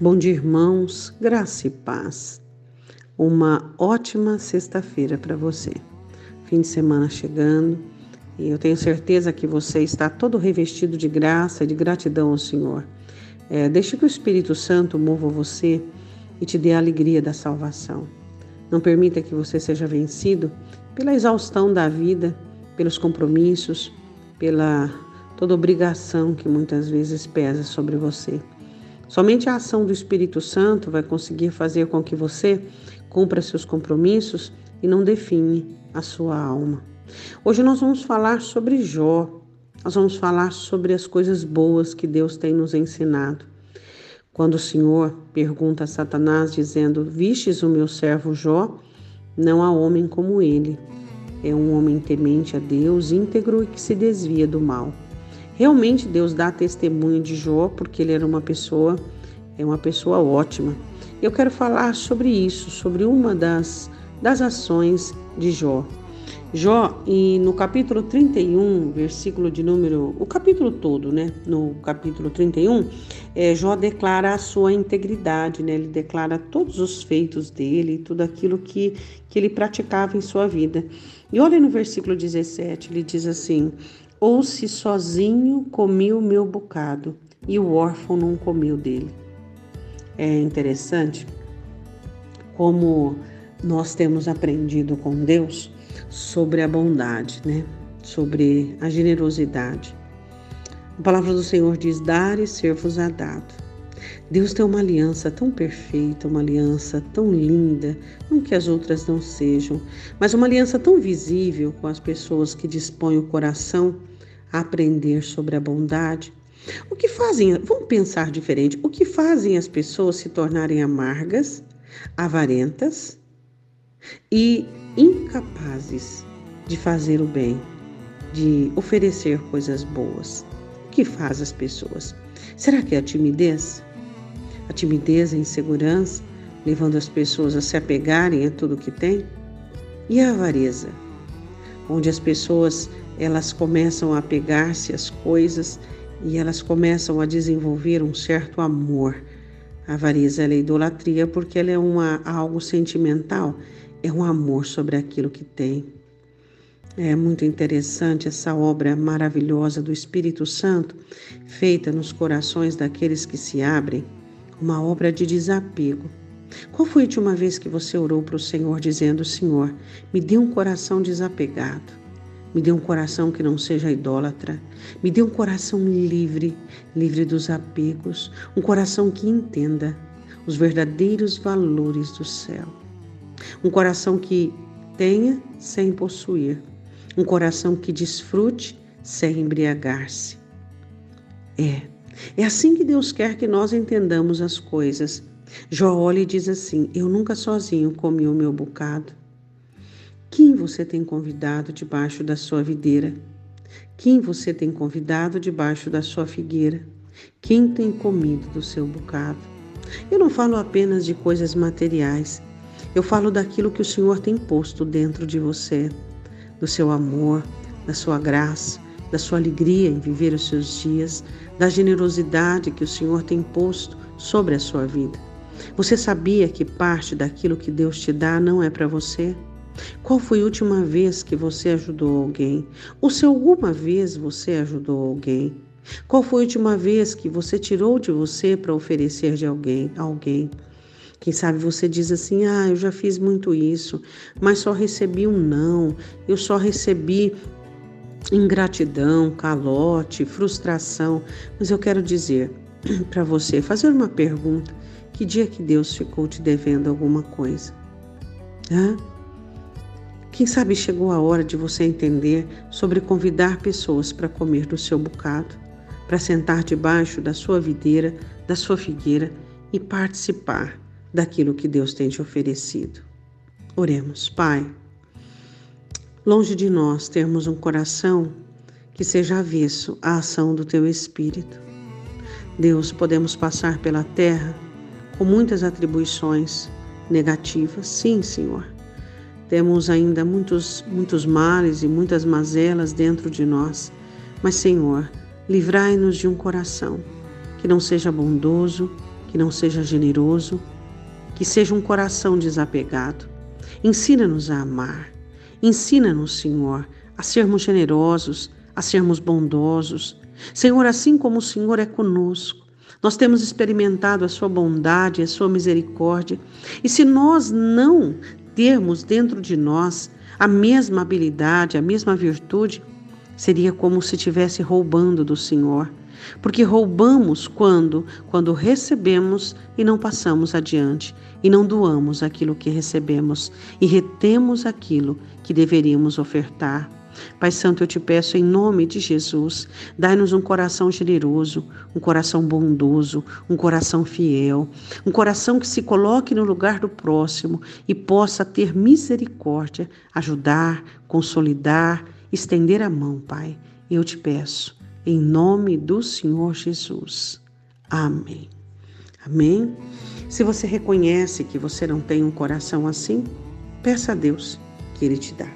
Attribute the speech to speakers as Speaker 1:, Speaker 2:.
Speaker 1: Bom dia, irmãos, graça e paz. Uma ótima sexta-feira para você. Fim de semana chegando e eu tenho certeza que você está todo revestido de graça e de gratidão ao Senhor. É, deixe que o Espírito Santo mova você e te dê a alegria da salvação. Não permita que você seja vencido pela exaustão da vida, pelos compromissos, pela toda obrigação que muitas vezes pesa sobre você. Somente a ação do Espírito Santo vai conseguir fazer com que você cumpra seus compromissos e não define a sua alma. Hoje nós vamos falar sobre Jó. Nós vamos falar sobre as coisas boas que Deus tem nos ensinado. Quando o Senhor pergunta a Satanás, dizendo: Vistes o meu servo Jó? Não há homem como ele. É um homem temente a Deus, íntegro e que se desvia do mal. Realmente Deus dá testemunho de Jó porque ele era uma pessoa, é uma pessoa ótima. Eu quero falar sobre isso, sobre uma das, das ações de Jó. Jó, e no capítulo 31, versículo de número. O capítulo todo, né? No capítulo 31, é, Jó declara a sua integridade, né? Ele declara todos os feitos dele, tudo aquilo que, que ele praticava em sua vida. E olha no versículo 17, ele diz assim: ou se sozinho comi o meu bocado e o órfão não comeu dele. É interessante como nós temos aprendido com Deus sobre a bondade, né? Sobre a generosidade. A palavra do Senhor diz: dar e ser-vos-á dado. Deus tem uma aliança tão perfeita, uma aliança tão linda, não que as outras não sejam, mas uma aliança tão visível com as pessoas que dispõem o coração a aprender sobre a bondade. O que fazem, vamos pensar diferente, o que fazem as pessoas se tornarem amargas, avarentas e incapazes de fazer o bem, de oferecer coisas boas? O que faz as pessoas? Será que é a timidez? A timidez, a insegurança, levando as pessoas a se apegarem a tudo que têm? E a avareza, onde as pessoas elas começam a pegar-se às coisas e elas começam a desenvolver um certo amor. A avareza é idolatria porque ela é uma, algo sentimental, é um amor sobre aquilo que tem. É muito interessante essa obra maravilhosa do Espírito Santo, feita nos corações daqueles que se abrem, uma obra de desapego. Qual foi a última vez que você orou para o Senhor dizendo: Senhor, me dê um coração desapegado? Me dê um coração que não seja idólatra. Me dê um coração livre, livre dos apegos. Um coração que entenda os verdadeiros valores do céu. Um coração que tenha sem possuir. Um coração que desfrute sem embriagar-se. É, é assim que Deus quer que nós entendamos as coisas. Jó olha e diz assim: Eu nunca sozinho comi o meu bocado. Quem você tem convidado debaixo da sua videira? Quem você tem convidado debaixo da sua figueira? Quem tem comido do seu bocado? Eu não falo apenas de coisas materiais. Eu falo daquilo que o Senhor tem posto dentro de você, do seu amor, da sua graça, da sua alegria em viver os seus dias, da generosidade que o Senhor tem posto sobre a sua vida. Você sabia que parte daquilo que Deus te dá não é para você? Qual foi a última vez que você ajudou alguém? Ou se alguma vez você ajudou alguém? Qual foi a última vez que você tirou de você para oferecer de alguém, alguém? Quem sabe você diz assim: "Ah, eu já fiz muito isso, mas só recebi um não. Eu só recebi ingratidão, calote, frustração". Mas eu quero dizer para você, fazer uma pergunta: que dia que Deus ficou te devendo alguma coisa? Hã? Quem sabe chegou a hora de você entender sobre convidar pessoas para comer do seu bocado, para sentar debaixo da sua videira, da sua figueira e participar daquilo que Deus tem te oferecido. Oremos, Pai. Longe de nós termos um coração que seja avesso à ação do Teu Espírito. Deus, podemos passar pela terra com muitas atribuições negativas, sim, Senhor temos ainda muitos, muitos males e muitas mazelas dentro de nós, mas, Senhor, livrai-nos de um coração que não seja bondoso, que não seja generoso, que seja um coração desapegado. Ensina-nos a amar. Ensina-nos, Senhor, a sermos generosos, a sermos bondosos. Senhor, assim como o Senhor é conosco, nós temos experimentado a sua bondade, a sua misericórdia. E se nós não termos dentro de nós a mesma habilidade, a mesma virtude, seria como se estivesse roubando do Senhor. Porque roubamos quando, quando recebemos e não passamos adiante, e não doamos aquilo que recebemos, e retemos aquilo que deveríamos ofertar. Pai Santo, eu te peço em nome de Jesus, dai-nos um coração generoso, um coração bondoso, um coração fiel, um coração que se coloque no lugar do próximo e possa ter misericórdia, ajudar, consolidar, estender a mão, Pai. Eu te peço, em nome do Senhor Jesus. Amém. Amém. Se você reconhece que você não tem um coração assim, peça a Deus que Ele te dá.